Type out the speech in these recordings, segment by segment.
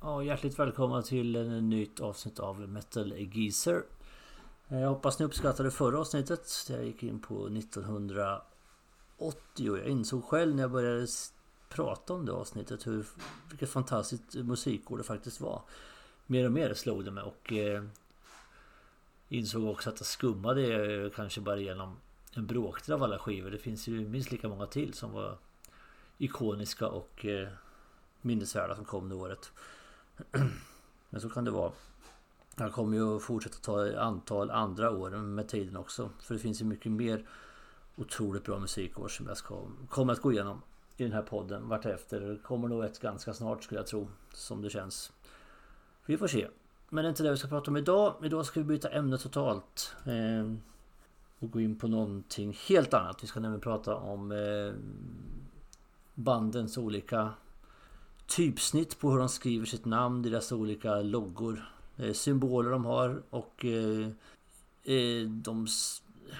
och hjärtligt välkomna till ett nytt avsnitt av Metal Geezer. Jag hoppas ni uppskattade förra avsnittet. Jag gick in på 1980 och jag insåg själv när jag började prata om det avsnittet hur vilket fantastiskt musikår det faktiskt var. Mer och mer slog det mig och eh, insåg också att jag skummade eh, kanske bara genom en bråkdel av alla skivor. Det finns ju minst lika många till som var ikoniska och eh, minnesvärda som kom det året. Men så kan det vara. Jag kommer ju att fortsätta ta ett antal andra år med tiden också. För det finns ju mycket mer otroligt bra musikår som jag ska, kommer att gå igenom i den här podden vartefter. Det kommer nog ett ganska snart skulle jag tro. Som det känns. Vi får se. Men det är inte det vi ska prata om idag. Idag ska vi byta ämne totalt. Eh, och gå in på någonting helt annat. Vi ska nämligen prata om eh, bandens olika typsnitt på hur de skriver sitt namn, deras olika loggor, eh, symboler de har och eh, eh, de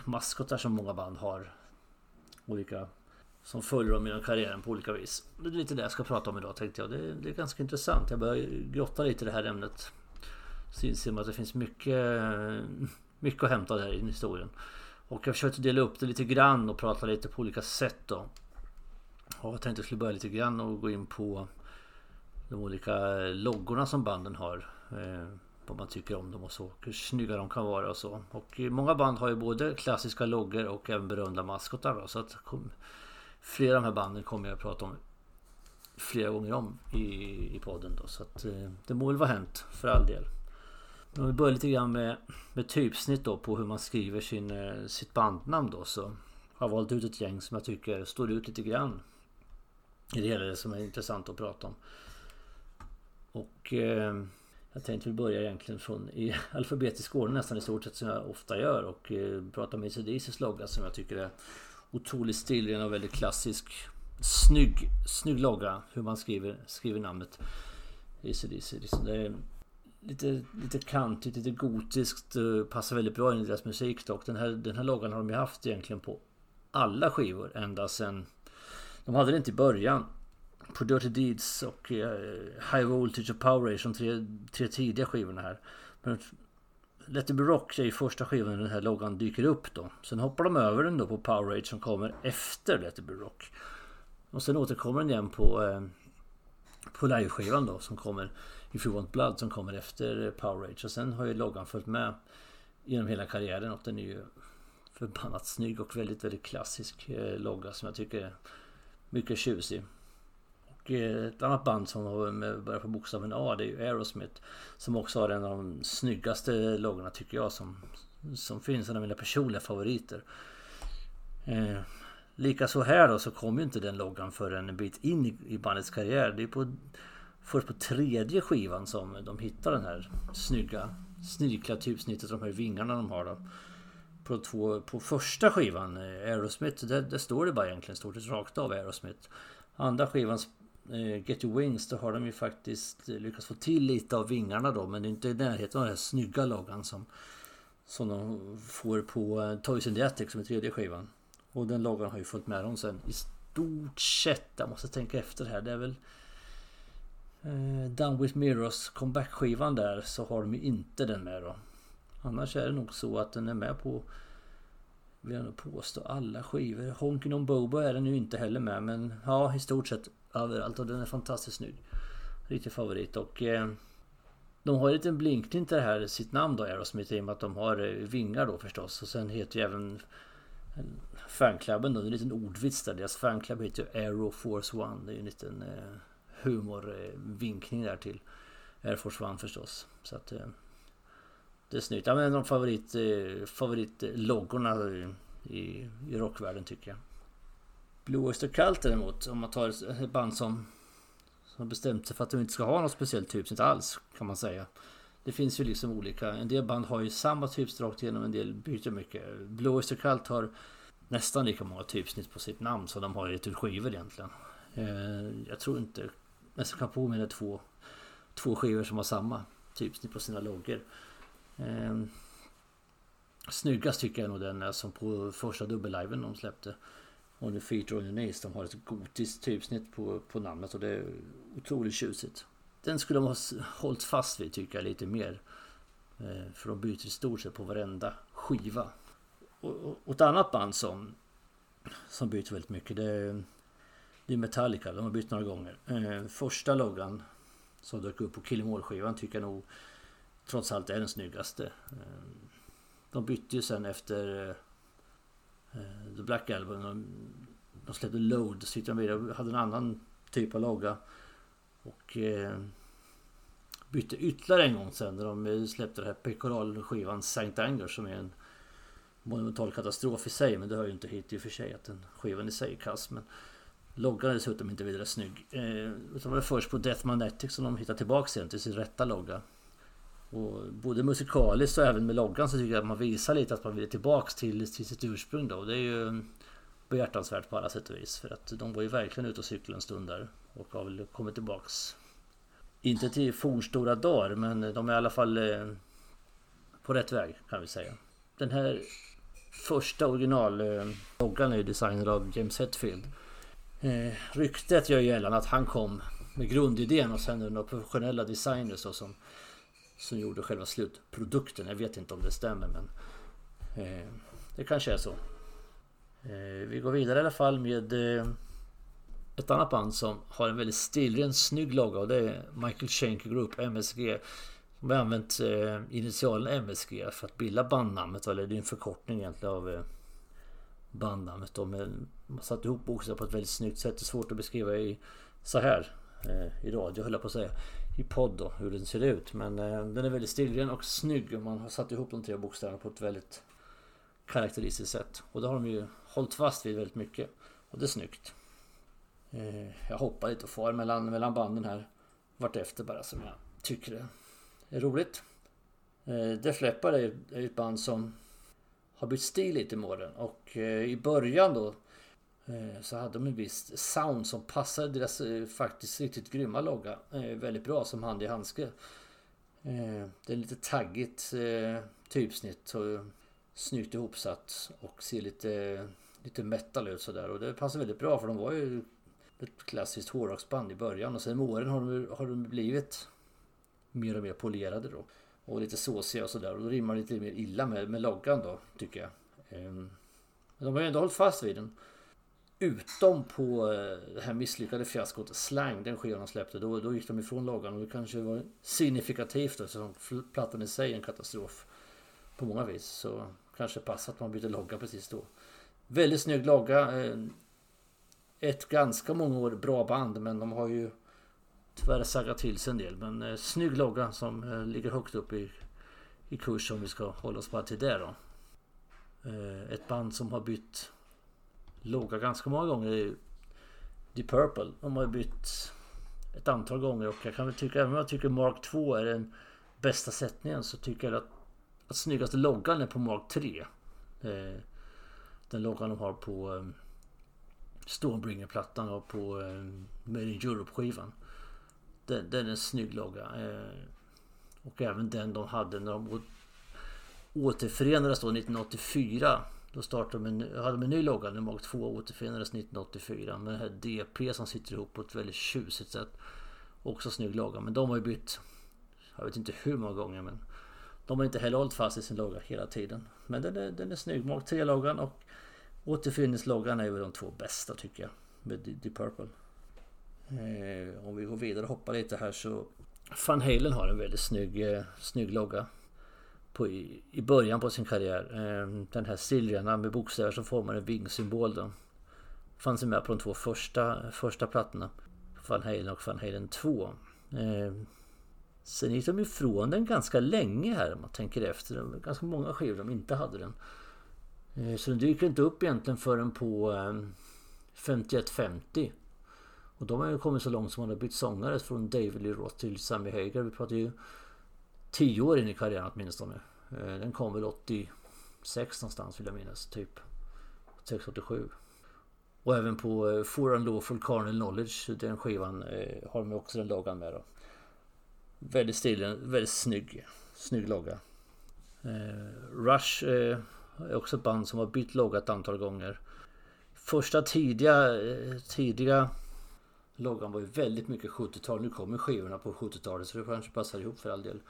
maskotar som många band har. Olika som följer dem genom karriären på olika vis. Det är lite det jag ska prata om idag tänkte jag. Det, det är ganska intressant. Jag börjar grotta lite i det här ämnet. Så inser man att det finns mycket, mycket att hämta där i historien. Och jag försökte dela upp det lite grann och prata lite på olika sätt då. Och jag tänkte att jag skulle börja lite grann och gå in på de olika loggorna som banden har. Eh, vad man tycker om dem och så. Hur snygga de kan vara och så. Och många band har ju både klassiska loggor och även berömda maskotar. Då, så att flera av de här banden kommer jag att prata om flera gånger om i, i podden. Då, så att eh, det må väl vara hänt för all del. Om vi börjar lite grann med, med typsnitt då på hur man skriver sin, eh, sitt bandnamn då. Så har jag valt ut ett gäng som jag tycker står ut lite grann. I det hela det som är intressant att prata om. Och eh, jag tänkte börja egentligen från i alfabetisk ordning nästan i stort sett som jag ofta gör och eh, prata om ACDCs logga som jag tycker är otroligt stilren och väldigt klassisk. Snygg, snygg logga hur man skriver, skriver namnet ACDC. Liksom det är lite, lite kantigt, lite gotiskt. Eh, passar väldigt bra in i deras musik dock. Den här, den här loggan har de ju haft egentligen på alla skivor ända sen... De hade den inte i början på Dirty Deeds och uh, High Voltage och Power Age, de tre, tre tidiga skivorna här. Men Let It Be Rock är ju första skivan när den här loggan dyker upp då. Sen hoppar de över den då på Power Age som kommer efter Let It Be Rock. Och sen återkommer den igen på, uh, på liveskivan då som kommer If You Want Blood som kommer efter Power Age. Och sen har ju loggan följt med genom hela karriären och den är ju förbannat snygg och väldigt, väldigt klassisk eh, logga som jag tycker är mycket tjusig. Eh, ett annat band som börjar på bokstaven A det är ju Aerosmith. Som också har en av de snyggaste loggorna tycker jag som, som finns. En av mina personliga favoriter. Eh, Likaså här då så kom ju inte den loggan förrän en bit in i, i bandets karriär. Det är på, först på tredje skivan som de hittar den här snygga snirkla typsnittet, de här vingarna de har då. På, två, på första skivan, eh, Aerosmith, där, där står det bara egentligen stort rakt av Aerosmith. Andra skivan Eh, Get Your Wings då har de ju faktiskt eh, lyckats få till lite av vingarna då men det är inte i närheten av den här snygga loggan som som de får på eh, Toys in the Attic som är tredje skivan. Och den loggan har ju följt med dem sen i stort sett. Jag måste tänka efter här. Det är väl eh, Down With Mirrors comeback-skivan där så har de ju inte den med då. Annars är det nog så att den är med på vill jag nog påstå alla skivor. Honkin' on Bobo är den ju inte heller med men ja i stort sett överallt och den är fantastiskt snygg. Riktig favorit och eh, de har en liten blinkning till det här sitt namn då Aerosmith i och med att de har eh, vingar då förstås och sen heter ju även eh, fanklubben då, en liten ordvits där. Deras fanclub heter ju Aero Force One. Det är ju en liten eh, humorvinkning eh, där till Air Force One förstås. Så att eh, det är snyggt. Ja men de favorit, eh, favoritloggorna i, i rockvärlden tycker jag. Blue Oyster Cult däremot, om man tar ett band som, som har bestämt sig för att de inte ska ha något speciellt typsnitt alls, kan man säga. Det finns ju liksom olika, en del band har ju samma typsnitt rakt igenom, en del byter mycket. Blue Oyster Cult har nästan lika många typsnitt på sitt namn som de har gett typ ut skivor egentligen. Eh, jag tror inte, jag kan påminna två, två skivor som har samma typsnitt på sina loggor. Eh, snyggast tycker jag nog den är som på första dubbelliven de släppte. On the feet on. De har ett gotiskt typsnitt på, på namnet och det är otroligt tjusigt. den skulle de ha hållit fast vid tycker jag lite mer. Eh, för de byter i stort sett på varenda skiva. Och, och, och ett annat band som, som byter väldigt mycket det är, det är Metallica. De har bytt några gånger. Eh, första loggan som dök upp på Kill skivan tycker jag nog trots allt är den snyggaste. Eh, de bytte ju sen efter eh, eh The Black Album. De, de släppte Load sitter de vidare hade en annan typ av logga. Och eh, bytte ytterligare en gång sen när de eh, släppte den här pekoralskivan Saint Anger som är en monumental katastrof i sig. Men det hör ju inte hit i och för sig att den skivan i sig är kass. Men loggan är dessutom inte vidare snygg. Eh, utan var det först på Death Magnetic som de hittade tillbaka sen till sin rätta logga. Och både musikaliskt och även med loggan så tycker jag att man visar lite att man vill tillbaks till, till sitt ursprung då. Det är ju behjärtansvärt på alla sätt och vis. För att de var ju verkligen ute och cyklade en stund där. Och har väl kommit tillbaks. Inte till fornstora dagar men de är i alla fall eh, på rätt väg kan vi säga. Den här första originalloggan är ju designad av James Hetfield. Eh, ryktet gör gällande att han kom med grundidén och sen några professionella designers och som, som gjorde själva slutprodukten. Jag vet inte om det stämmer men eh, det kanske är så. Eh, vi går vidare i alla fall med eh, ett annat band som har en väldigt stilren, snygg logga och det är Michael Schenker Group, MSG. De har använt eh, initialen MSG för att bilda bandnamnet, eller det är en förkortning egentligen av eh, bandnamnet. De har satt ihop bokstäver på ett väldigt snyggt sätt. Det är svårt att beskriva i så här eh, i radio höll jag på att säga. I podd då, hur den ser ut. Men eh, den är väldigt stilren och snygg och man har satt ihop de tre bokstäverna på ett väldigt karaktäristiskt sätt. Och det har de ju hållit fast vid väldigt mycket. Och det är snyggt. Eh, jag hoppar lite och far mellan, mellan banden här. Vartefter bara som jag tycker det är roligt. Eh, Def Leppard är ett band som har bytt stil lite med åren. Och eh, i början då Eh, så hade de en viss sound som passade deras eh, faktiskt riktigt grymma logga eh, väldigt bra som hand i handske. Det är lite taggigt typsnitt och snyggt ihopsatt och ser lite, lite metal ut sådär. Och det passar väldigt bra för de var ju ett klassiskt hårdrocksband i början och sen med åren har de, har de blivit mer och mer polerade då. Och lite såsiga och sådär och då rimmar det lite mer illa med, med loggan då tycker jag. Ehm, men de har ju ändå hållit fast vid den. Utom på eh, det här misslyckade fiaskot Slang, den skivan de släppte. Då, då gick de ifrån loggan och det kanske var signifikativt eftersom plattan i sig är en katastrof. På många vis. Så kanske passar att man byter logga precis då. Väldigt snygg logga. Eh, ett ganska många år bra band men de har ju tyvärr saggat till sig en del. Men eh, snygg logga som ligger högt upp i, i kurs om vi ska hålla oss bara till det då. Ett band som har bytt logga ganska många gånger är Deep Purple. De har ju bytt ett antal gånger och jag kan väl tycka, även om jag tycker Mark 2 är den bästa sättningen så tycker jag att, att snyggaste loggan är på Mark 3. Eh, den loggan de har på eh, Stormbringer-plattan och på eh, Made in Europe-skivan. Den, den är en snygg logga. Eh, och även den de hade när de återförenades då 1984. Då startade de en, hade de en ny logga när Mark 2 återförenades 1984 med den här DP som sitter ihop på ett väldigt tjusigt sätt. Också snygg logga men de har ju bytt jag vet inte hur många gånger men de har inte heller hållit fast i sin logga hela tiden. Men den är, den är snygg. Mark 3-loggan och Återfyllningsloggan är väl de två bästa tycker jag. Med Deep Purple. Eh, om vi går vidare och hoppar lite här så Van Halen har en väldigt snygg, eh, snygg logga. På, i, I början på sin karriär. Ehm, den här silvrena med bokstäver som formar en vingsymbol. Då. Fanns med på de två första, första plattorna. Van Halen och Van Halen 2. Ehm, sen gick de ifrån den ganska länge här om man tänker efter. Det var ganska många skivor de inte hade den. Ehm, så den dyker inte upp egentligen förrän på 5150. Och de har ju kommit så långt som man har bytt sångare från David Lee Roth till Sammy Hagar. Vi pratar ju 10 år in i karriären åtminstone. Eh, den kom väl 86 någonstans vill jag minnas. Typ 86-87. Och även på eh, For Unlawful Carnal Knowledge, den skivan, eh, har de också den loggan med då. Väldigt stilig, väldigt snygg. Snygg logga. Rush är också ett band som har bytt logga ett antal gånger. Första tidiga, tidiga Loggan var ju väldigt mycket 70-tal. Nu kommer skivorna på 70-talet så det kanske passar ihop för all del.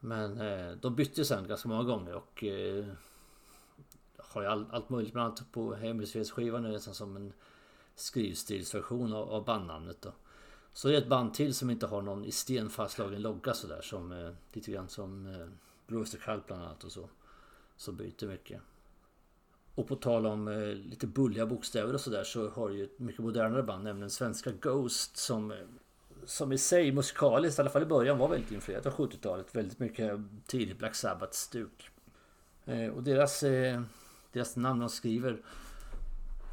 Men eh, de bytte sen ganska många gånger och eh, har ju all, allt möjligt bland annat på Hemsfredsskivan är det nästan som en skrivstilsversion av, av bandnamnet då. Så det är ett band till som inte har någon i sten fastslagen logga sådär som eh, lite grann som eh, Brewster bland annat och så. Som byter mycket. Och på tal om eh, lite bulliga bokstäver och sådär så har ju ett mycket modernare band, nämligen svenska Ghost som eh, som i sig musikaliskt, i alla fall i början, var väldigt influerat av 70-talet. Väldigt mycket tidigt Black Sabbath-stuk. Eh, och deras, eh, deras namn de skriver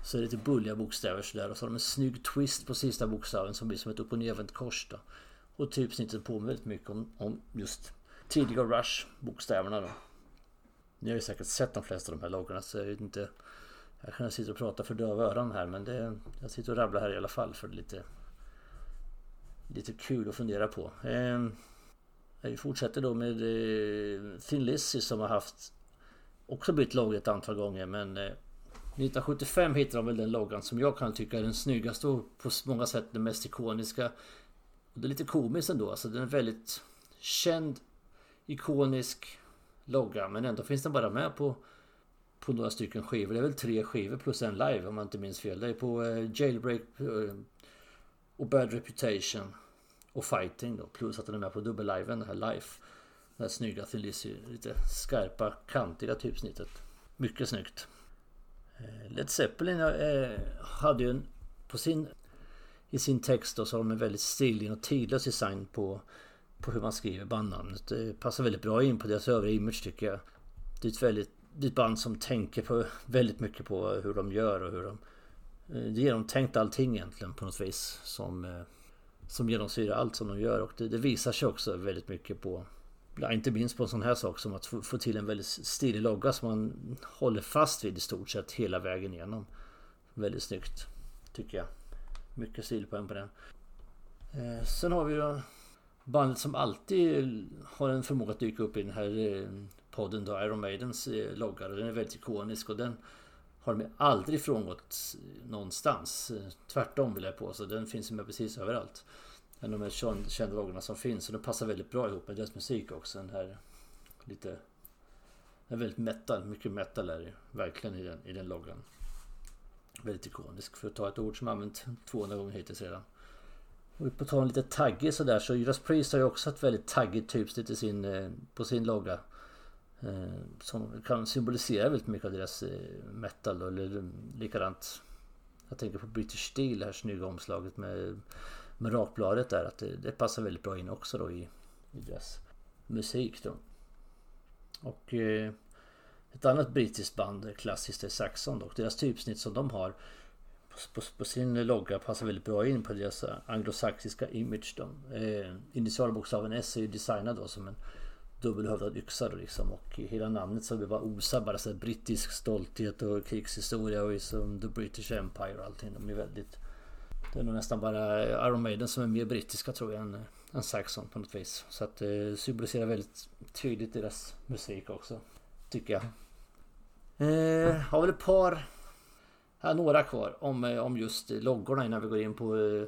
så är det lite bulliga bokstäver sådär. Och så har de en snygg twist på sista bokstaven som blir som ett upp och nervänt kors då. Och typsnittet påminner väldigt mycket om, om just tidiga Rush bokstäverna då. Ni har ju säkert sett de flesta av de här loggorna så jag vet inte Jag kan sitta och prata för döva öron här men det Jag sitter och rabblar här i alla fall för det är lite Lite kul att fundera på eh, Vi fortsätter då med eh, Thin Lizzy som har haft Också bytt logg ett antal gånger men eh, 1975 hittade de väl den loggan som jag kan tycka är den snyggaste och på många sätt den mest ikoniska. Det är lite komiskt ändå, alltså den är väldigt känd, ikonisk logga men ändå finns den bara med på på några stycken skivor. Det är väl tre skivor plus en live om man inte minns fel. Det är på eh, Jailbreak eh, och Bad Reputation och Fighting då. Plus att den är med på dubbelliven, den här Life. Det här snygga Thin Lizzy, lite skarpa, kantiga typsnittet. Mycket snyggt. Eh, Led Zeppelin eh, hade ju en, på sin i sin text då så har de en väldigt stilig och tidlös design på, på hur man skriver bandnamnet. Det passar väldigt bra in på deras övriga image tycker jag. Det är ett väldigt det är ett band som tänker på väldigt mycket på hur de gör och hur de... Det är genomtänkt allting egentligen på något vis som... Som genomsyrar allt som de gör och det, det visar sig också väldigt mycket på inte minst på en sån här sak som att få till en väldigt stilig logga som man håller fast vid i stort sett hela vägen igenom. Väldigt snyggt. Tycker jag. Mycket stilpoäng på den. Eh, sen har vi ju bandet som alltid har en förmåga att dyka upp i den här eh, podden då, Iron Maidens eh, logga. Den är väldigt ikonisk och den har de aldrig frångått någonstans. Tvärtom vill jag påstå. Den finns med precis överallt en av de mest kända loggarna som finns. Och den passar väldigt bra ihop med deras musik också. Den här lite... Den är väldigt metal, mycket metal är det verkligen i den, i den loggan. Väldigt ikonisk för att ta ett ord som använts 200 gånger hittills redan. Och på tal om lite taggig sådär så Judas Priest har ju också ett väldigt taggigt typsnitt i sin, eh, på sin logga. Eh, som kan symbolisera väldigt mycket av deras eh, metal eller likadant. Jag tänker på British Steel, det här snygga omslaget med med rakbladet där att det, det, passar väldigt bra in också då i, i deras musik då. Och eh, ett annat brittiskt band, klassiskt, är Saxon då. Deras typsnitt som de har på, på, på, sin logga passar väldigt bra in på deras eh, anglosaxiska image då. Eh, initialbokstaven S är ju designad då som en dubbelhövdad yxa då liksom och hela namnet så vi bara osar bara så brittisk stolthet och krigshistoria och liksom The British Empire och allting. De är väldigt det är nog nästan bara Iron Maiden som är mer brittiska tror jag än, än Saxon på något vis. Så att det symboliserar väldigt tydligt deras musik också. Tycker jag. Eh, har väl ett par... Här, några kvar om, eh, om just loggorna innan vi går in på eh,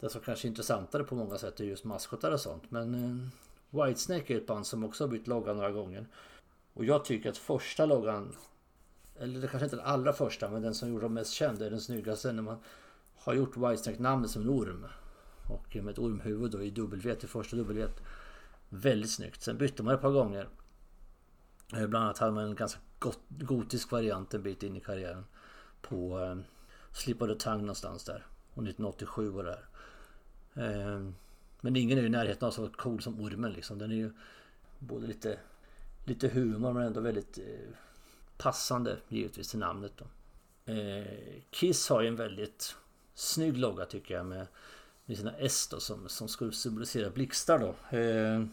det som kanske är intressantare på många sätt är just maskotar och sånt. Men eh, Whitesnake är ett band som också har bytt logga några gånger. Och jag tycker att första loggan eller det kanske inte den allra första men den som gjorde dem mest kända är den snyggaste när man har gjort Whitesnake-namnet som en orm. Och med ett ormhuvud då i W i första W. Väldigt snyggt. Sen bytte man ett par gånger. Eh, bland annat hade man en ganska gotisk variant en bit in i karriären. På eh, Slip of the Tongue någonstans där. Och 1987 var det här. Eh, men ingen är i närheten av så cool som ormen liksom. Den är ju både lite, lite humor men ändå väldigt eh, passande givetvis till namnet då. Eh, Kiss har ju en väldigt snygg logga tycker jag med, med sina S då som, som skulle symbolisera blixtar då. Eh,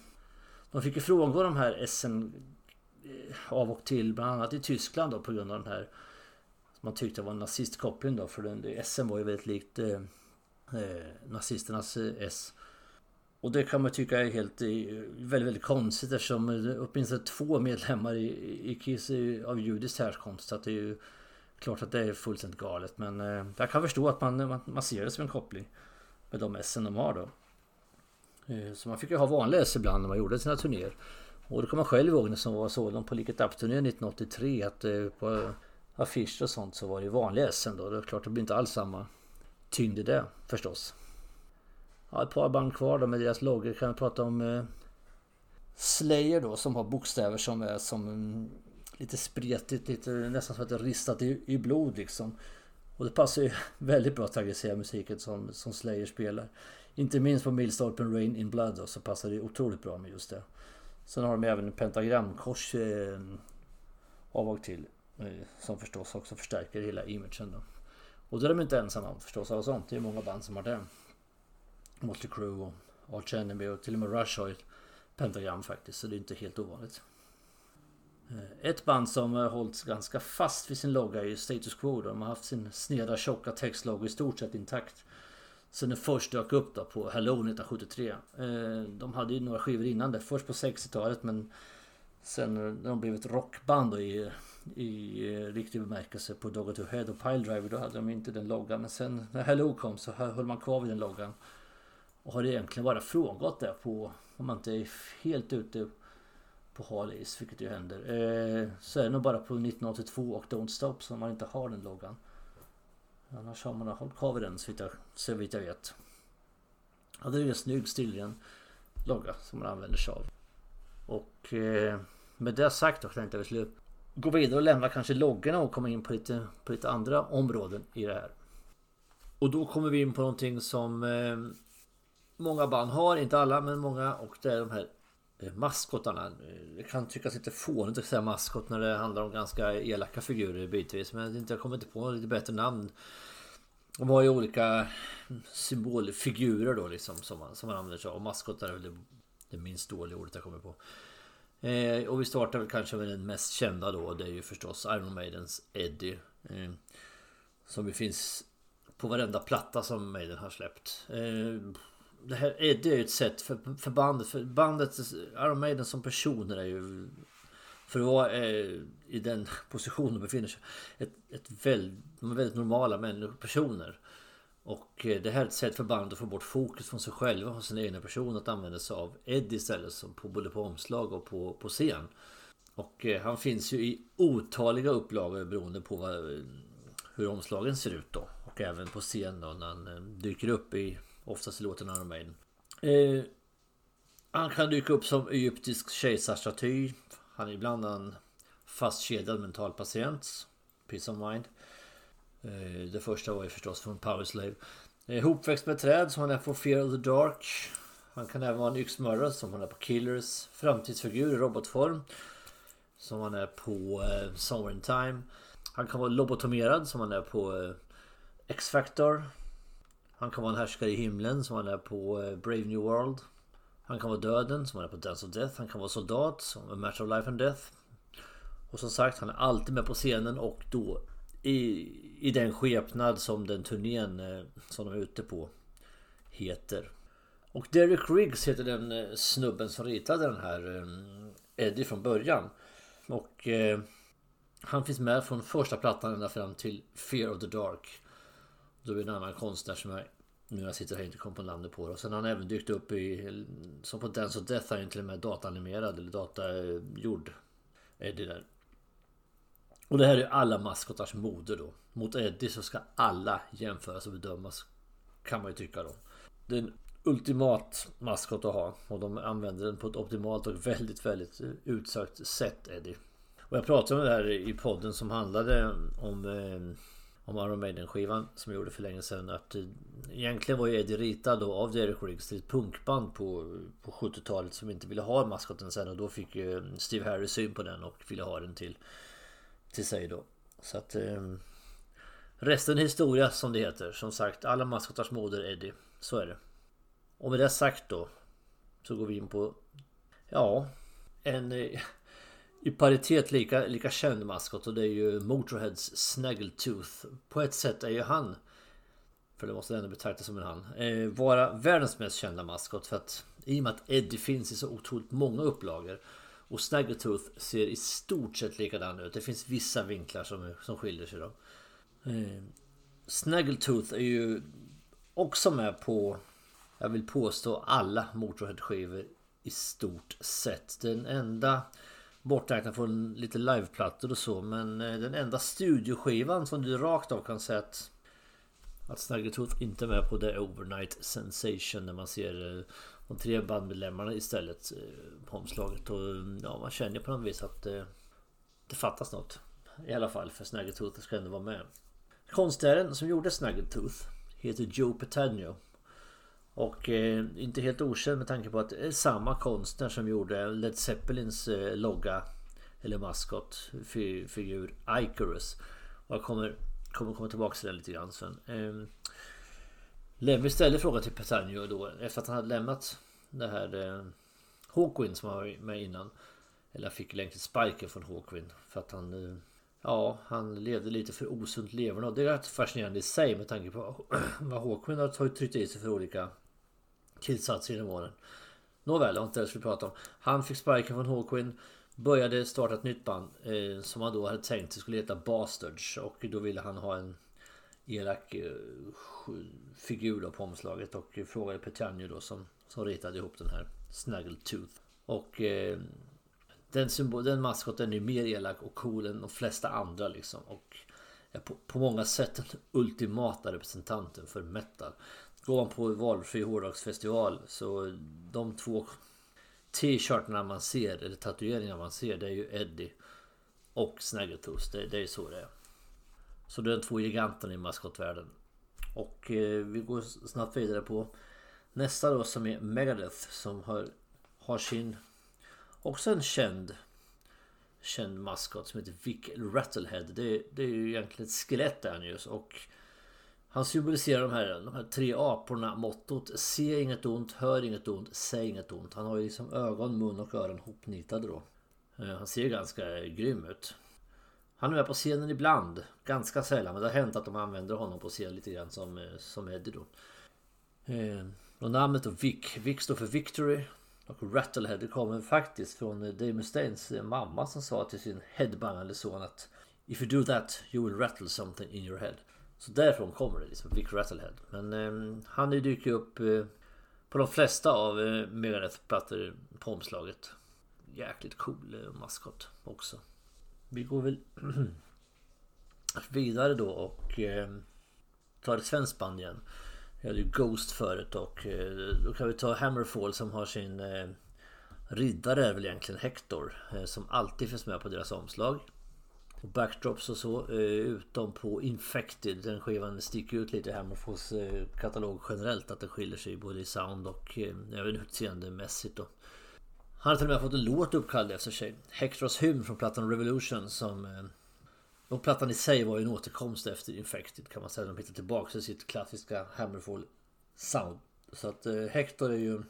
de fick ju frångå de här S'en eh, av och till bland annat i Tyskland då på grund av den här man tyckte var en nazistkoppling då för den, SM var ju väldigt likt eh, eh nazisternas eh, S. Och det kan man tycka är helt eh, väldigt, väldigt konstigt eftersom eh, åtminstone två medlemmar i, i Kiss är av judisk härkomst. Så att det är ju Klart att det är fullständigt galet men eh, jag kan förstå att man, man, man ser det som en koppling. med de S de har då. Eh, så man fick ju ha vanliga S ibland när man gjorde sina turnéer. Och det kommer man själv ihåg när som var sådan på Licket Up-turnén 1983 att eh, på affischer och sånt så var det ju vanliga SM då. Det är klart det blir inte alls samma tyngd i det förstås. Ja, ett par band kvar då med deras loggor kan vi prata om eh, Slayer då som har bokstäver som är som mm, lite spretigt, lite nästan som att det är ristat i, i blod liksom. Och det passar ju väldigt bra till aggressiva musiken som, som Slayer spelar. Inte minst på milstolpen Rain in Blood då, så passar det otroligt bra med just det. Sen har de även en pentagramkors eh, av till. Eh, som förstås också förstärker hela imagen då. Och det är de inte ensamma om förstås av sånt. Det är många band som har det. Motley Crue och Arch Enemy och till och med Rush har ett pentagram faktiskt. Så det är inte helt ovanligt. Eh, ett band som har hållits ganska fast vid sin logga är Status Quo. De har haft sin sneda tjocka textlogga i stort sett intakt. Sen den först dök upp då på Hello 1973. Eh, de hade ju några skivor innan det. Först på 60-talet men Sen när de blev ett rockband då i, i eh, riktig bemärkelse på Dogger to Head och Piledriver då hade de inte den loggan. Men sen när Hello kom så höll man kvar vid den loggan. Och har egentligen bara frångått det på om man inte är helt ute på hal is, vilket ju händer. Eh, så är det nog bara på 1982 och Don't Stop som man inte har den loggan. Annars har man hållit kvar den så vitt jag, vet. Ja, det är en snygg stilren logga som man använder sig av. Och eh, med det sagt då tänkte jag att vi skulle gå vidare och lämna kanske loggorna och komma in på lite, på lite andra områden i det här. Och då kommer vi in på någonting som eh, många band har, inte alla men många och det är de här eh, maskotarna. Det kan tyckas lite fånigt att säga maskot när det handlar om ganska elaka figurer bitvis men jag kommer inte på något lite bättre namn. De har ju olika symbolfigurer då liksom som man, som man använder sig av. Maskotar är väl det, det minst dåliga ordet jag kommer på. Eh, och vi startar väl kanske med den mest kända då. Det är ju förstås Iron Maidens Eddie. Eh, som ju finns på varenda platta som Maiden har släppt. Eh, det här Eddie är ju ett sätt för, för bandet. För bandet, Iron Maiden som personer är ju... För att vara eh, i den position de befinner sig. Ett, ett väldigt, de är väldigt normala människor, personer. Och eh, det här är ett sätt för bandet att få bort fokus från sig själva och sin egna person att använda sig av Eddie istället som på både på omslag och på, på scen. Och eh, han finns ju i otaliga upplagor beroende på vad, hur omslagen ser ut då. Och även på scen då när han eh, dyker upp i oftast i låten Iron Maiden. Eh, han kan dyka upp som egyptisk kejsarstaty. Han är ibland en fastkedjad mental patient. Peace of mind. Eh, det första var ju förstås från Powerslave. Eh, hopväxt med träd som han är på Fear of the Dark. Han kan även vara en yxmördare som han är på Killers. Framtidsfigur i robotform. Som han är på eh, Somewhere in Time. Han kan vara lobotomerad som han är på eh, X-Factor. Han kan vara en härskare i himlen som han är på eh, Brave New World. Han kan vara döden som han är på Dance of Death. Han kan vara soldat som A Match of Life and Death. Och som sagt, han är alltid med på scenen och då i, i den skepnad som den turnén eh, som de är ute på heter. Och Derek Riggs heter den eh, snubben som ritade den här Eddie från början. Och eh, han finns med från första plattan ända fram till Fear of the Dark. Då är det en annan konstnär som jag nu jag sitter här inte kom på namnet på. Och sen har han även dykt upp i som på Dance of Death är han till och med dataanimerad eller datagjord. Eh, Eddie där. Och det här är alla maskotars moder då. Mot Eddie så ska alla jämföras och bedömas. Kan man ju tycka då. Det är en ultimat maskot att ha. Och de använder den på ett optimalt och väldigt, väldigt eh, utsökt sätt Eddie. Och jag pratade om det här i podden som handlade om eh, om Iron Maiden-skivan som jag gjorde för länge sedan. Att egentligen var ju Eddie ritad då av Derek Riggs till ett punkband på, på 70-talet som inte ville ha maskoten sen. Och då fick ju Steve Harris syn på den och ville ha den till till sig då. Så att eh, Resten är historia som det heter. Som sagt, alla maskotars moder Eddie. Så är det. Och med det sagt då. Så går vi in på Ja En eh, i paritet lika, lika känd maskot och det är ju Motorheads Snaggletooth. På ett sätt är ju han För det måste ändå betraktas som en han. Eh, vara världens mest kända maskot. För att i och med att Eddie finns i så otroligt många upplagor och Snaggletooth ser i stort sett likadan ut. Det finns vissa vinklar som, som skiljer sig då. Eh, Snaggletooth är ju också med på, jag vill påstå alla Motorhead-skivor i stort sett. Den enda borträknat från lite liveplattor och så. Men eh, den enda studioskivan som du rakt av kan säga att att Snaggertooth inte är med på The Overnight Sensation när man ser eh, de tre bandmedlemmarna istället eh, på omslaget. Och mm, ja, man känner på något vis att det, det fattas något. I alla fall för Snaggertooth ska ändå vara med. Konstnären som gjorde Snaggertooth heter Joe Petagno. Och eh, inte helt okänd med tanke på att det är samma konstnär som gjorde Led Zeppelins eh, logga eller maskot figur Icarus. Och jag kommer, kommer komma tillbaka till den lite grann sen. Eh, Lemmy ställde frågan till Petagno då efter att han hade lämnat det här eh, Hawkwind som han var med innan. Eller fick längst spiken från Hawkwind för att han eh, Ja, han levde lite för osunt leverne och det är rätt fascinerande i sig med tanke på vad Hawkwind har tryckt i sig för olika tillsatser genom åren. Nåväl, det var inte det jag skulle prata om. Han fick sparken från Hawkwind. Började starta ett nytt band eh, som han då hade tänkt skulle heta Bastards och då ville han ha en elak eh, figur då på omslaget och frågade Petanio då som, som ritade ihop den här Snaggletooth. Och eh, den, symbol, den maskoten är mer elak och cool än de flesta andra liksom. Och är på, på många sätt den ultimata representanten för metal. Går man på valfri hårdrocksfestival så de två t-shirtarna man ser eller tatueringar man ser det är ju Eddie och Snaggletooth. Det, det är så det är. Så det är de två giganterna i maskotvärlden. Och eh, vi går snabbt vidare på nästa då som är Megadeth som har, har sin också en känd känd maskot som heter Vic Rattlehead. Det, det är ju egentligen ett skelett där just och han symboliserar de här, de här tre aporna mottot Se inget ont, hör inget ont, säg inget ont. Han har ju liksom ögon, mun och öron hopnitade då. Eh, han ser ganska grym ut. Han är med på scenen ibland. Ganska sällan. Men det har hänt att de använder honom på scen lite grann som, eh, som Eddie då. Eh, och namnet då Vic. Vic står för Victory. Och Rattlehead det kommer faktiskt från Dave Mustaines mamma som sa till sin headbangande son att If you do that you will rattle something in your head. Så därifrån kommer det liksom, Vic Rattlehead. Men eh, han dyker upp eh, på de flesta av eh, Megadeth-plattor på omslaget. Jäkligt cool eh, maskot också. Vi går väl vidare då och eh, tar ett svenskt band igen. Jag hade ju Ghost förut och eh, då kan vi ta Hammerfall som har sin eh, riddare är väl egentligen Hector. Eh, som alltid finns med på deras omslag. Och backdrops och så. Utom på Infected. Den skivan sticker ut lite i Hammerfalls katalog generellt. Att den skiljer sig både i sound och även utseendemässigt då. Han har till och med fått en låt uppkallad efter sig. Hectors hymn från plattan Revolution som... Och plattan i sig var ju en återkomst efter Infected kan man säga. De hittade tillbaka till sitt klassiska Hammerfall sound. Så att eh, Hector är ju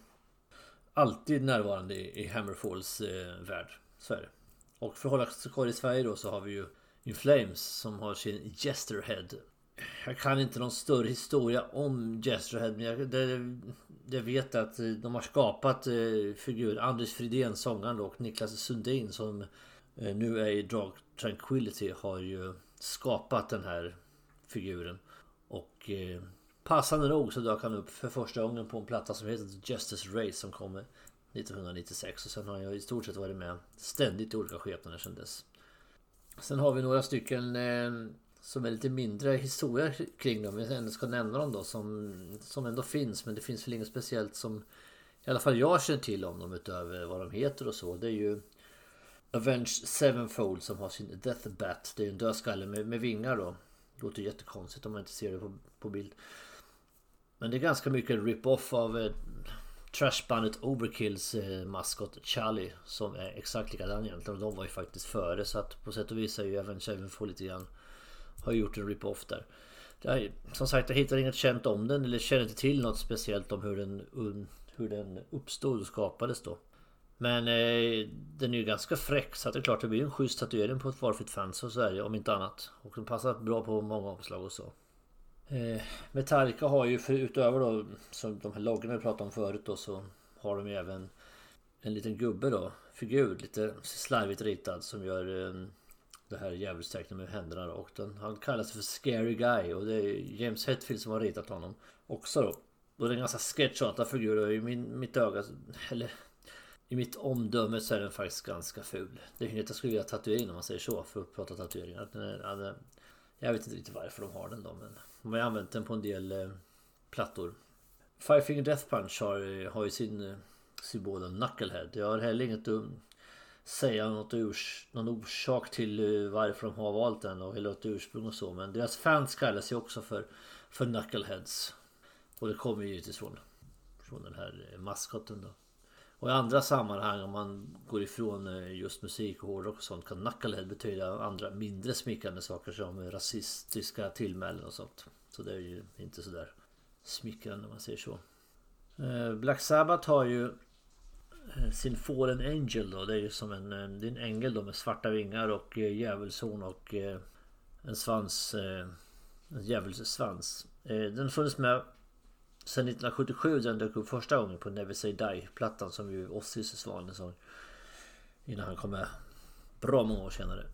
alltid närvarande i, i Hammerfalls eh, värld. Så är det. Och för att hålla sig kvar i Sverige då så har vi ju In Flames som har sin Jesterhead. Jag kan inte någon större historia om Jesterhead men jag, det, jag vet att eh, de har skapat eh, figur Anders Fridén, sångaren och Niklas Sundin som eh, nu är i Drag Tranquility har ju skapat den här figuren. Och eh, passande nog så dök han upp för första gången på en platta som heter Justice Race som kommer 1996 och sen har jag i stort sett varit med ständigt i olika skepnader sedan dess. Sen har vi några stycken eh, som är lite mindre historia kring dem. Jag ändå ska nämna dem då som, som ändå finns men det finns väl inget speciellt som i alla fall jag känner till om dem utöver vad de heter och så. Det är ju Avenge Sevenfold som har sin Death Bat. Det är en dödskalle med, med vingar då. Det låter jättekonstigt om man inte ser det på, på bild. Men det är ganska mycket rip-off av eh, Trashbandet Overkills eh, maskot Charlie som är exakt likadan egentligen. Och de var ju faktiskt före så att på sätt och vis är ju Avenge Sevenfold lite grann har gjort en rip-off där. Är, som sagt jag hittar inget känt om den eller känner inte till något speciellt om hur den, hur den uppstod och skapades då. Men eh, den är ju ganska fräck så att det är klart det blir en schysst tatuering på ett valfritt fans och så är det om inte annat. Och den passar bra på många omslag och så. Eh, Metallica har ju för, utöver då som de här loggorna vi pratade om förut då så har de ju även en liten gubbe då. Figur lite slarvigt ritad som gör eh, Det här djävulstecknet med händerna då. och den, han kallas för Scary Guy och det är James Hetfield som har ritat honom också då. Och det är en ganska sketchartad figur och i min, mitt öga, eller i mitt omdöme så är den faktiskt ganska ful. Det är inget jag skulle vilja tatuera in om man säger så för att prata tatueringar. Den är, den jag vet inte riktigt varför de har den då men de har använt den på en del eh, plattor. Five Finger Death Punch har, eh, har ju sin eh, symbol Knucklehead. Jag har heller inget att säga något urs, någon orsak till eh, varför de har valt den och eller något ursprung och så. Men deras fans kallas ju också för, för Knuckleheads. Och det kommer ju givetvis från, från den här eh, maskotten maskoten då. Och i andra sammanhang om man går ifrån eh, just musik och hårdrock och sånt kan knucklehead betyda andra mindre smickrande saker som rasistiska tillmälen och sånt. Så det är ju inte sådär smickrande om man säger så. Eh, Black Sabbath har ju eh, sin Fallen Angel då. Det är ju som en, det är en ängel då med svarta vingar och djävulshorn och en svans. En djävulssvans. Den har funnits med Sen 1977 den dök upp första gången på Never Say Die-plattan som ju Ozzys svanen sång. Innan han kom med. Bra många år senare.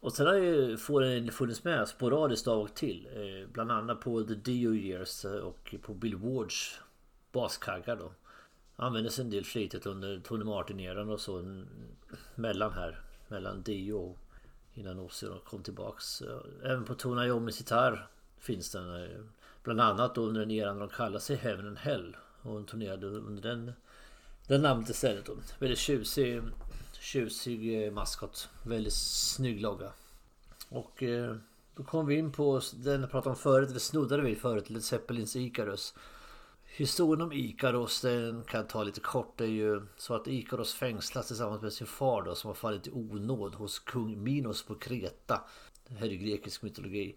Och sen har ju får funnits med sporadiskt av och till. Eh, bland annat på The Dio Years eh, och på Bill Wards baskaggar då. Användes en del flitigt under Tony Martin-eran och så mellan här. Mellan Dio och innan Ozzy kom tillbaks. Eh, även på Tony Iommis gitarr finns den. Bland annat då under den eran de kallade sig Heaven and Hell. Och hon turnerade under den, den namnet istället då. Väldigt tjusig, tjusig eh, maskot. Väldigt snygg logga. Och eh, då kom vi in på den jag pratade om förut, Vi snuddade vi förut, Led Zeppelins Icarus. Historien om Ikaros den kan jag ta lite kort. Det är ju så att Ikaros fängslas tillsammans med sin far då som har fallit i onåd hos kung Minos på Kreta. Det här är grekisk mytologi.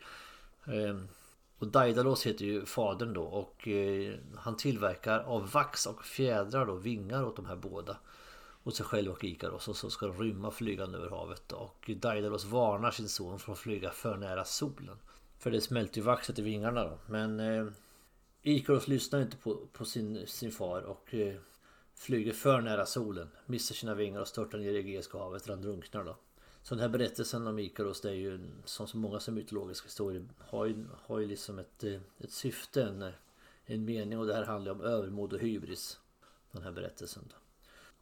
Ehm, och Daidalos heter ju fadern då och eh, han tillverkar av vax och fjädrar då vingar åt de här båda. Och sig själv och Ikaros och så ska de rymma flygande över havet. Och Daidalos varnar sin son från att flyga för nära solen. För det smälter ju vaxet i vingarna då. Men eh, Ikaros lyssnar inte på, på sin, sin far och eh, flyger för nära solen. Missar sina vingar och störtar ner i Egeiska havet där han drunknar då. Så den här berättelsen om Ikaros det är ju som så många som mytologiska historier har ju, har ju liksom ett, eh, ett syfte, en, en mening och det här handlar om övermod och hybris. Den här berättelsen. Då.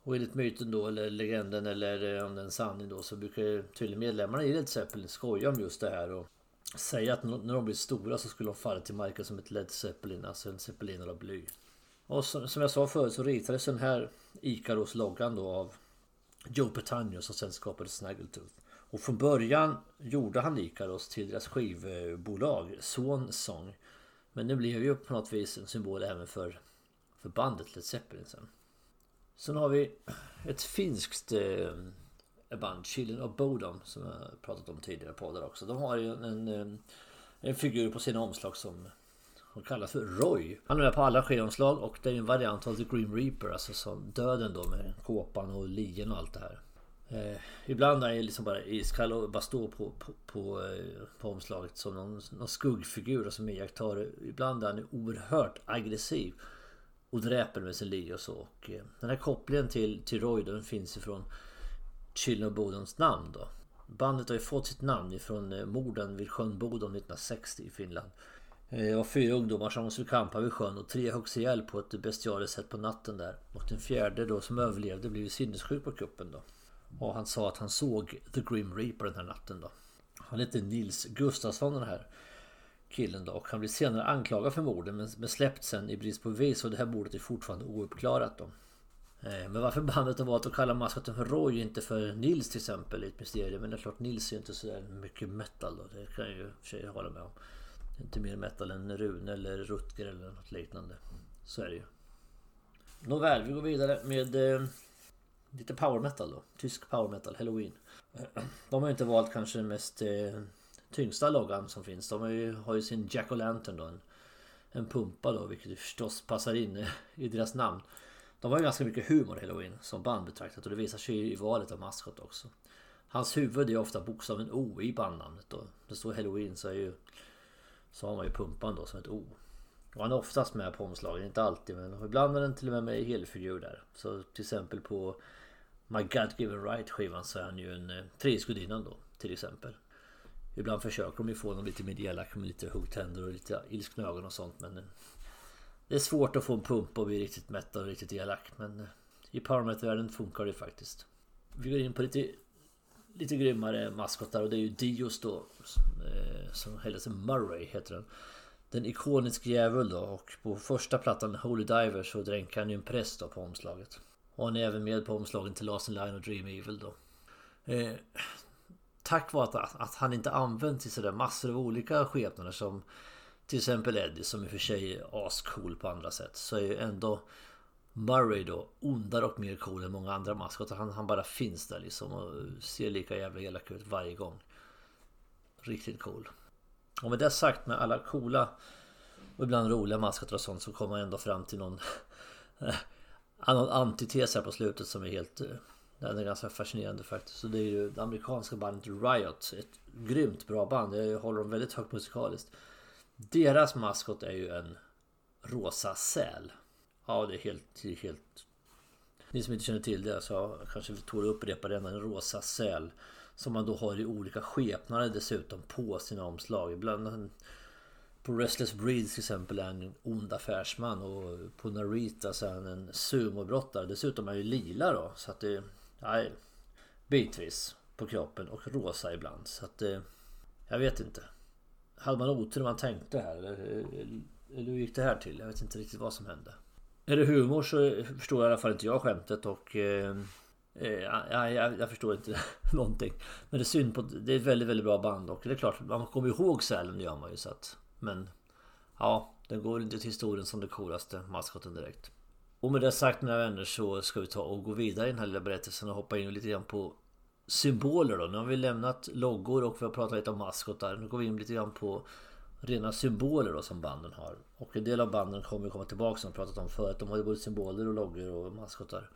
Och enligt myten då eller legenden eller eh, om den sanning då så brukar tydligen medlemmarna i Led Zeppelin skoja om just det här och säga att när de blir stora så skulle de falla till marken som ett Led Zeppelin, alltså en zeppelinare av bly. Och som, som jag sa förut så ritades den här Ikaros-loggan då av Joe Petagno som sen skapade Snaggletooth. Och från början gjorde han Ikaros till deras skivbolag Swan Song. Men det blev ju på något vis en symbol även för, för bandet Led Zeppelin sen. Sen har vi ett finskt eh, band, Children of Bodom, som jag pratat om tidigare poddar också. De har ju en, en, en figur på sina omslag som hon kallas för Roy. Han är med på alla skivomslag och det är en variant av The Green Reaper. Alltså som döden då med kåpan och lien och allt det här. Eh, ibland är han liksom bara iskall och bara står på, på, på, eh, på omslaget som någon, någon skuggfigur som iakttar. Ibland är han oerhört aggressiv. Och dräper med sin lie och så. Och, eh, den här kopplingen till, till Roy den finns ifrån Chilin och Bodons namn då. Bandet har ju fått sitt namn ifrån eh, morden vid sjön Bodom 1960 i Finland. Eh, det var fyra ungdomar som skulle kampa vid sjön och tre höggs ihjäl på ett bestialiskt sätt på natten där. Och den fjärde då som överlevde blev sinnessjuk på kuppen då. Och han sa att han såg The Grim Reaper den här natten då. Han hette Nils Gustafsson den här killen då. Och han blev senare anklagad för morden men släppt sen i brist på bevis. Och det här mordet är fortfarande ouppklarat då. Eh, men varför bandet har valt att kalla maskoten för Roy inte för Nils till exempel i ett mysterium. Men det är klart Nils är inte så mycket metal då. Det kan jag ju för sig hålla med om. Inte mer metal än Rune eller Rutger eller något liknande. Så är det ju. Nåväl, vi går vidare med eh, lite power metal då. Tysk power metal, Halloween. De har ju inte valt kanske den mest eh, tyngsta loggan som finns. De har ju, har ju sin Jack O'Lantern då. En, en pumpa då, vilket förstås passar in i deras namn. De har ju ganska mycket humor Halloween som band betraktat och det visar sig i valet av maskot också. Hans huvud är ofta bokstaven O i bandnamnet då. Det står Halloween så är ju så har man ju pumpan då som ett O. Och han är oftast med på omslagen, inte alltid men ibland är den till och med med i helfigur där. Så till exempel på My God Given Right skivan så är han ju en eh, då till exempel. Ibland försöker de ju få honom lite mer elak med lite huggtänder och lite ilskna ögon och sånt men eh, Det är svårt att få en pump och bli riktigt mätt och riktigt elak men eh, I Powermet-världen funkar det faktiskt. Vi går in på lite Lite grymmare maskotar och det är ju Dios då Som eh, heter Murray heter den Den ikonisk djävul då och på första plattan Holy Diver så dränker han ju en präst då på omslaget. Och han är även med på omslagen till Last in Line och Dream Evil då. Eh, tack vare att, att han inte använts i sådär massor av olika skepnader som till exempel Eddie som i och för sig är ascool på andra sätt. Så är ju ändå Murray då ondare och mer cool än många andra maskotar. Han, han bara finns där liksom och ser lika jävla elak ut varje gång. Riktigt cool. Och med det sagt med alla coola och ibland roliga maskotar och sånt så kommer man ändå fram till någon någon antites här på slutet som är helt... Eh, den är ganska fascinerande faktiskt. Så det är ju det amerikanska bandet Riot. Ett grymt bra band. Jag håller dem väldigt högt musikaliskt. Deras maskot är ju en rosa säl. Ja, det är helt... Det är helt... Ni som inte känner till det så kanske vi tål upprepa det. En rosa säl. Som man då har i olika skepnader dessutom på sina omslag. Ibland på Restless Breeds till exempel är han en ond affärsman och på Narita så är han en sumobrottare. Dessutom är han ju lila då så att det... Nej, bitvis på kroppen och rosa ibland så att det... Jag vet inte. Hade man otur när man tänkte här eller, eller hur gick det här till? Jag vet inte riktigt vad som hände. Är det humor så förstår i alla fall inte jag skämtet och... Eh, eh jag, jag, jag, förstår inte någonting. Men det är synd på... Det är ett väldigt, väldigt bra band och det är klart, man kommer ihåg Sälen, det gör man ju så att... Men ja, den går inte till historien som det coolaste maskoten direkt. Och med det sagt mina vänner så ska vi ta och gå vidare i den här lilla berättelsen och hoppa in lite grann på symboler då. Nu har vi lämnat loggor och vi har pratat lite om maskotar. Nu går vi in lite grann på rena symboler då som banden har. Och en del av banden kommer komma tillbaka som vi pratat om förut. De har ju både symboler och loggor och maskotar.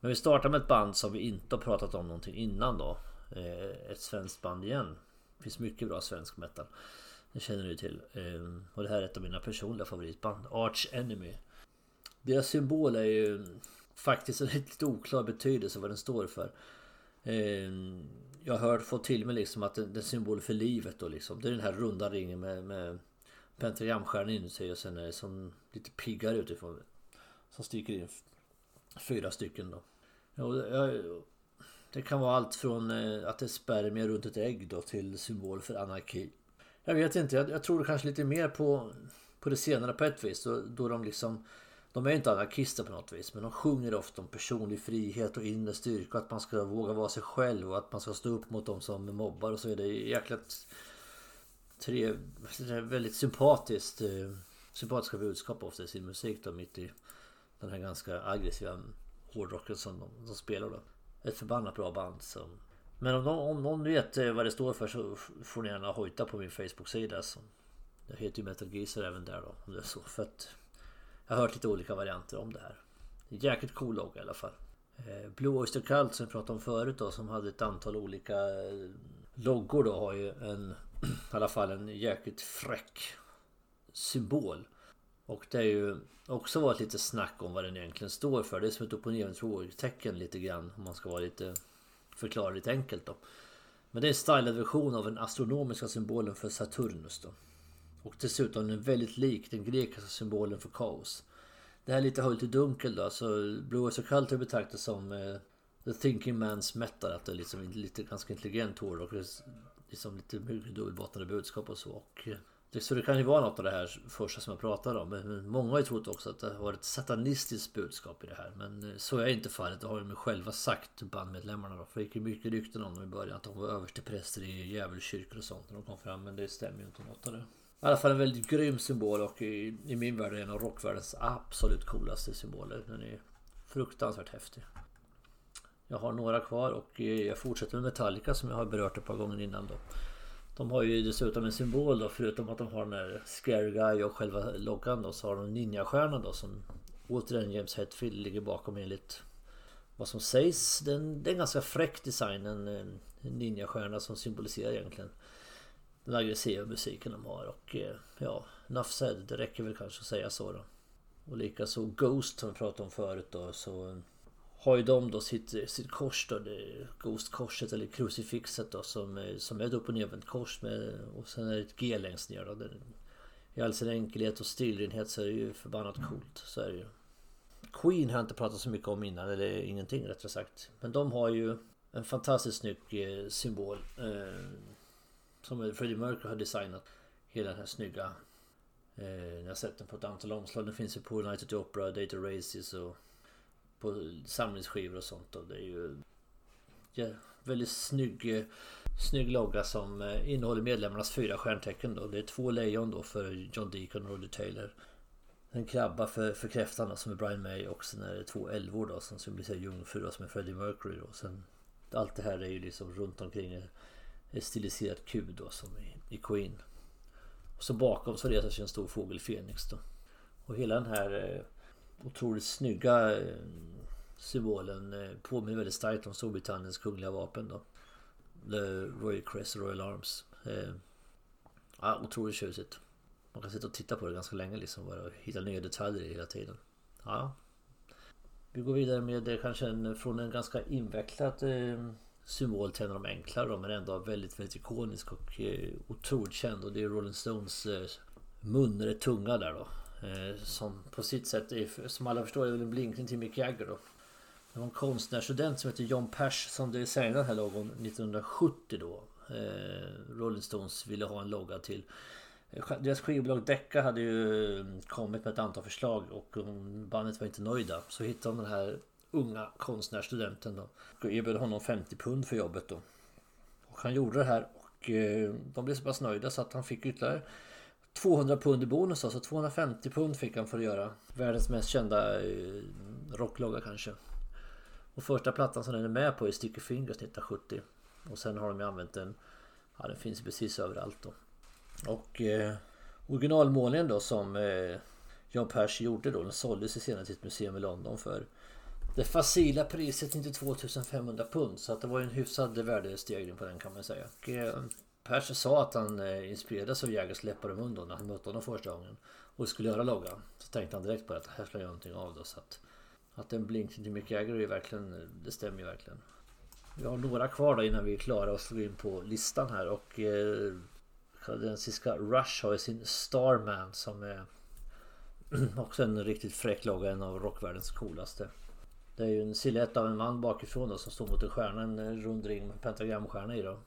Men vi startar med ett band som vi inte har pratat om någonting innan då. Eh, ett svenskt band igen. Det finns mycket bra svensk metal. Det känner du till. Eh, och det här är ett av mina personliga favoritband. Arch Enemy. Deras symbol är ju faktiskt en lite oklar betydelse vad den står för. Eh, jag har hört, fått till mig liksom att det är symbol för livet då liksom. Det är den här runda ringen med, med pentagramstjärnan inuti och sen är det som lite piggar utifrån. Som sticker in fyra stycken då. Ja, det kan vara allt från eh, att det är spermier runt ett ägg då till symbol för anarki. Jag vet inte, jag, jag tror kanske lite mer på, på det senare på ett vis. Då, då de liksom... De är inte anarkister på något vis men de sjunger ofta om personlig frihet och inre styrka. Att man ska våga vara sig själv och att man ska stå upp mot de som mobbar och så är det jäkligt... Tre, väldigt sympatiskt eh, sympatiska budskap ofta i sin musik då mitt i den här ganska aggressiva hårdrocken som de, de spelar då. Ett förbannat bra band som men om någon, om någon vet eh, vad det står för så får ni gärna hojta på min Facebook-sida. Jag heter ju Metal Geezer även där då. Om det är så. För att jag har hört lite olika varianter om det här. Jäkligt cool logga i alla fall. Eh, Blue Oyster Cult som vi pratade om förut då som hade ett antal olika eh, loggor då har ju en i alla fall en jäkligt fräck symbol. Och det har ju också varit lite snack om vad den egentligen står för. Det är som ett upp och frågetecken lite grann om man ska vara lite förklara lite enkelt då. Men det är en stylad version av den astronomiska symbolen för Saturnus då. Och dessutom den väldigt lik den grekiska symbolen för kaos. Det här är lite höljt i dunkel då. Så Blue Eyes Cult är betraktat som eh, The Thinking Man's Metal. Att det är liksom lite ganska intelligent hår och liksom lite dubbelbottnade budskap och så. Och, eh, så det kan ju vara något av det här första som jag pratade om. Men många har ju trott också att det har varit ett satanistiskt budskap i det här. Men eh, så är inte fallet. Det har de själva sagt, bandmedlemmarna. Då. För det gick ju mycket rykten om dem i början. Att de var överstepräster i djävulskyrkor och sånt när de kom fram. Men det stämmer ju inte något av det. I alla fall en väldigt grym symbol och i, i min värld är en av rockvärldens absolut coolaste symboler. Den är fruktansvärt häftig. Jag har några kvar och eh, jag fortsätter med Metallica som jag har berört ett par gånger innan då. De har ju dessutom en symbol då förutom att de har den här Scary Guy och själva loggan då så har de Ninja-stjärnan då som återigen James Hetfield ligger bakom enligt vad som sägs. Det är en, det är en ganska fräck design. En, en ninjastjärna som symboliserar egentligen den aggressiva musiken de har. Och eh, ja, Nuff said, det räcker väl kanske att säga så då. Och likaså Ghost som vi pratade om förut då så har ju de då sitt, sitt kors då, Ghost-korset eller krucifixet då som, som är ett upp och nervänt kors med och sen är det ett G längst ner då. Det, I all sin enkelhet och stilrenhet så är det ju förbannat coolt. Så är det ju. Queen har jag inte pratat så mycket om innan, eller ingenting rättare sagt. Men de har ju en fantastiskt snygg eh, symbol. Som Freddie Mercury har designat. Hela den här snygga... Eh, jag har sett den på ett antal omslag. Den finns ju på United Opera, Data Races och på samlingsskivor och sånt. Och det är ju ja, väldigt snygg, snygg logga som eh, innehåller medlemmarnas fyra stjärntecken. Då. Det är två lejon då för John Deacon och Roger Taylor. En krabba för, för kräftan då, som är Brian May och sen är det två älvor då som symboliserar jungfru då, som är Freddie Mercury. Då. Sen, allt det här är ju liksom runt omkring stiliserat Q då som i, i Queen. Och så bakom så reser sig en stor fågel Fenix då. Och hela den här eh, otroligt snygga eh, symbolen eh, påminner väldigt starkt om Storbritanniens kungliga vapen då. The Royal Crest Royal Arms. Eh, ja, otroligt tjusigt. Man kan sitta och titta på det ganska länge liksom och hitta nya detaljer hela tiden. Ja. Vi går vidare med eh, kanske en, från en ganska invecklad eh, symbol till en av de enklare då, men ändå väldigt, väldigt ikonisk och eh, otroligt känd och det är Rolling Stones eh, mun eller tunga där då. Eh, som på sitt sätt är, som alla förstår är väl en blinkning till Mick Jagger då. Det var en konstnärsstudent som heter John Pesh som designade den här logon 1970 då. Eh, Rolling Stones ville ha en logga till. Eh, deras skivbolag Decca hade ju eh, kommit med ett antal förslag och bandet var inte nöjda. Så hittade de den här unga konstnärsstudenten då. Och erbjöd honom 50 pund för jobbet då. Och han gjorde det här och eh, de blev så pass nöjda så att han fick ytterligare 200 pund i bonus alltså 250 pund fick han för att göra världens mest kända eh, rocklogga kanske. Och första plattan som den är med på är Sticky Fingers 1970. Och sen har de ju använt den, ja den finns precis överallt då. Och eh, originalmålningen då som eh, John Pers gjorde då, den såldes i senare till ett museum i London för det facila priset 92 500 pund. Så att det var en hyfsad värdestegring på den kan man säga. Och, eh, Pers sa att han eh, inspirerades av Jägers läppar och mun då när han mötte honom första gången. Och skulle göra loggan. Så tänkte han direkt på att här ska jag göra någonting av då. Så att, att en blinkning till Mick Jagger är verkligen, det stämmer ju verkligen. Vi har några kvar då innan vi är klara och slår in på listan här. Och eh, kanadensiska Rush har ju sin Starman som är också en riktigt fräck logga. En av rockvärldens coolaste. Det är ju en silhuett av en man bakifrån då som står mot en stjärna. En rund ring med pentagramstjärna i då.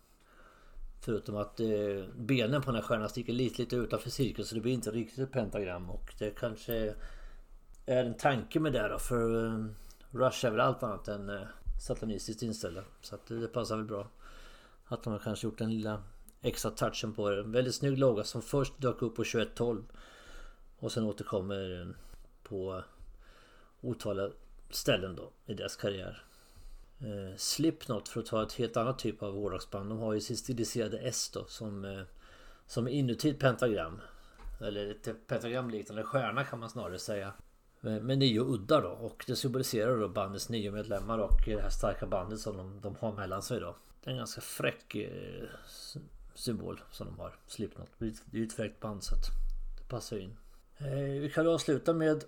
Förutom att eh, benen på den här stjärnan sticker lite, lite utanför cirkeln så det blir inte riktigt ett pentagram. Och det kanske är en tanke med det då. För eh, Rush är väl allt annat än eh, satanistiskt inställda. Så att det passar väl bra. Att de har kanske gjort den lilla extra touchen på det. En väldigt snygg logga som först dök upp på 2112. Och sen återkommer på otaliga ställen då i deras karriär. Eh, Slipknot för att ta ett helt annat typ av hårdrocksband. De har ju sin stiliserade S då som, eh, som är inuti ett pentagram. Eller ett pentagramliknande stjärna kan man snarare säga. Eh, med, nio uddar då och det symboliserar då bandets nio medlemmar och det här starka bandet som de, de har mellan sig då. Det är en ganska fräck eh, symbol som de har. Slipknot. Det är ju ett fräckt band så att det passar in. Eh, vi kan avsluta med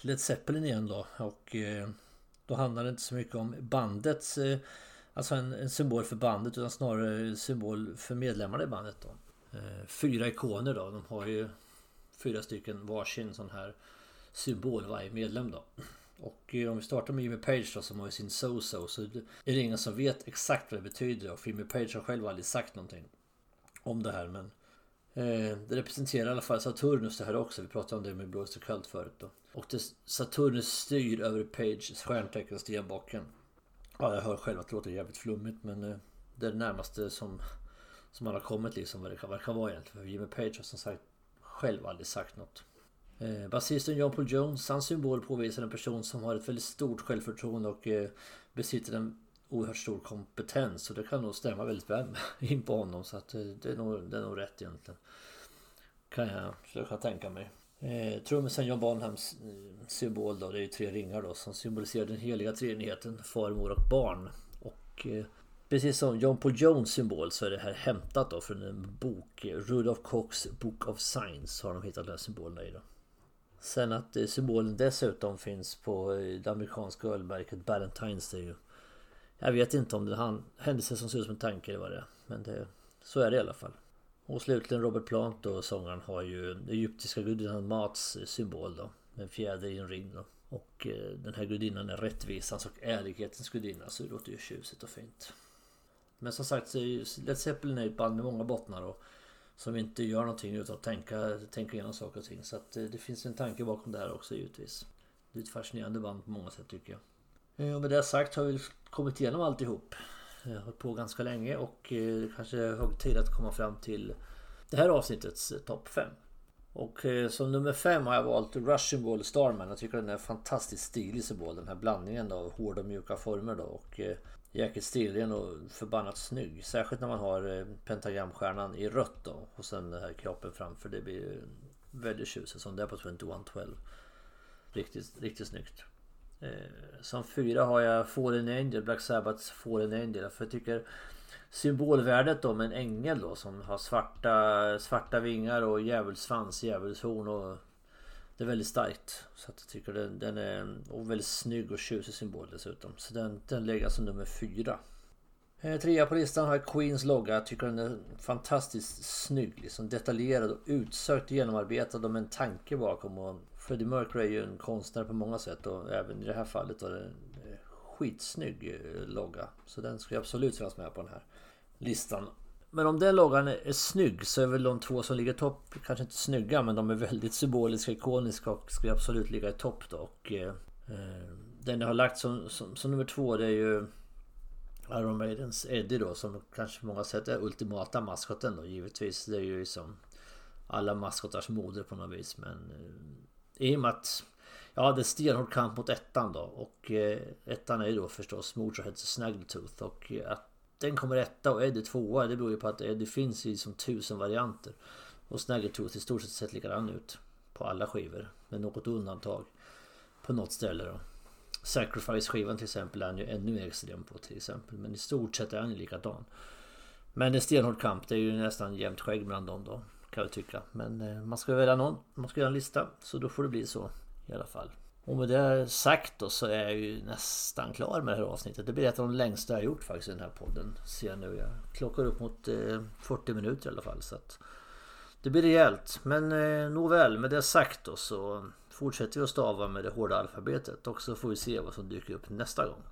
Led Zeppelin igen då och eh, då handlar det inte så mycket om bandets eh, Alltså en, en, symbol för bandet utan snarare symbol för medlemmarna i bandet då. Eh, fyra ikoner då. De har ju fyra stycken varsin sån här symbol varje medlem då. Och eh, om vi startar med Jimmy Page då som har ju sin So-So så är det ingen som vet exakt vad det betyder. Och Jimmy Page har själv aldrig sagt någonting om det här men Eh, det representerar i alla fall Saturnus det här också. Vi pratade om det med Blåster kallt förut då. Och det, Saturnus styr över Pages stjärntecken stenbocken. Ja, jag hör själv att det låter jävligt flummigt men eh, det är det närmaste som, som man har kommit liksom vad det kan, verkar vara egentligen. För Jimmy Page har som sagt själv aldrig sagt något. Eh, Basisten John Paul Jones, hans symbol påvisar en person som har ett väldigt stort självförtroende och eh, besitter en oerhört stor kompetens. Och det kan nog stämma väldigt väl in på honom. Så att eh, det, är nog, det är nog rätt egentligen. Kan jag försöka tänka mig. Eh, trummisen John Bonhams eh, symbol då, det är ju tre ringar då som symboliserar den heliga treenigheten, far, mor och barn. Och eh, precis som John Paul Jones symbol så är det här hämtat då från en bok, Rudolf Cox Book of Signs har de hittat den här symbolerna i då. Sen att eh, symbolen dessutom finns på eh, det amerikanska ölmärket Ballantines det är ju jag vet inte om det är en händelse som ser ut som en tanke eller vad det är. Men det, så är det i alla fall. Och slutligen Robert Plant och sångaren har ju den egyptiska gudinnan Mats symbol då. Med en fjäder i en ring då. Och eh, den här gudinnan är rättvisans och ärlighetens gudinna så det låter ju tjusigt och fint. Men som sagt så är ju Led Zeppelin är ett band med många bottnar och som inte gör någonting utan att tänka, tänka igenom saker och ting. Så att eh, det finns en tanke bakom det här också givetvis. Det är ett fascinerande band på många sätt tycker jag. Eh, och med det sagt har vi kommit igenom alltihop. Jag har hållit på ganska länge och det kanske är hög tid att komma fram till det här avsnittets eh, topp 5. Och som nummer 5 har jag valt Russian Ball Starman. Jag tycker den är fantastiskt stilig symbol. Den här blandningen av hårda och mjuka former då. Och jäkligt stilren och förbannat snygg. Särskilt när man har pentagramstjärnan i rött då. Och sen den här kroppen framför. Det blir väldigt tjusigt som det är på 2112. Riktigt, riktigt snyggt. Eh, som fyra har jag Fallen Angel, Black Sabbaths Fallen Angel. För jag tycker symbolvärdet då med en ängel då som har svarta, svarta vingar och djävulsvans, djävulshorn och det är väldigt starkt. Så att jag tycker den, den är och väldigt snygg och tjusig symbol dessutom. Så den, den lägger som nummer fyra. Eh, trea på listan har jag Queens logga. Jag tycker den är fantastiskt snygg. Liksom detaljerad och utsökt genomarbetad och med en tanke bakom. Och Freddie Mercury är ju en konstnär på många sätt och även i det här fallet var det en eh, skitsnygg eh, logga. Så den ska absolut finnas med på den här listan. Men om den loggan är, snygg så är väl de två som ligger i topp kanske inte snygga men de är väldigt symboliska, ikoniska och ska absolut ligga i topp då. Och, eh, eh, den jag har lagt som, som, som, nummer två det är ju Iron Maidens Eddie då som kanske på många sätt är ultimata maskoten då givetvis. Det är ju som alla maskotars moder på något vis men eh, i och med att jag hade stenhård kamp mot ettan då. Och eh, ettan är ju då förstås Motorheads Snaggletooth. Och eh, att den kommer etta och Eddie tvåa det beror ju på att Eddie finns i som tusen varianter. Och Snaggletooth i stort sett sett likadan ut. På alla skivor. Med något undantag. På något ställe då. Sacrifice-skivan till exempel är han ju ännu mer extrem på till exempel. Men i stort sett är han ju likadan. Men en stenhård kamp, det är ju nästan jämnt skägg mellan dem då. Kan jag tycka. Men eh, man ska välja någon. Man ska göra en lista. Så då får det bli så i alla fall. Och med det sagt då så är jag ju nästan klar med det här avsnittet. Det blir ett av de längsta jag gjort faktiskt i den här podden. Ser jag nu. Jag klockar upp mot eh, 40 minuter i alla fall. Så att det blir rejält. Men eh, nåväl, med det sagt då så fortsätter vi att stava med det hårda alfabetet. Och så får vi se vad som dyker upp nästa gång.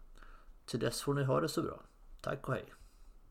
Till dess får ni ha det så bra. Tack och hej.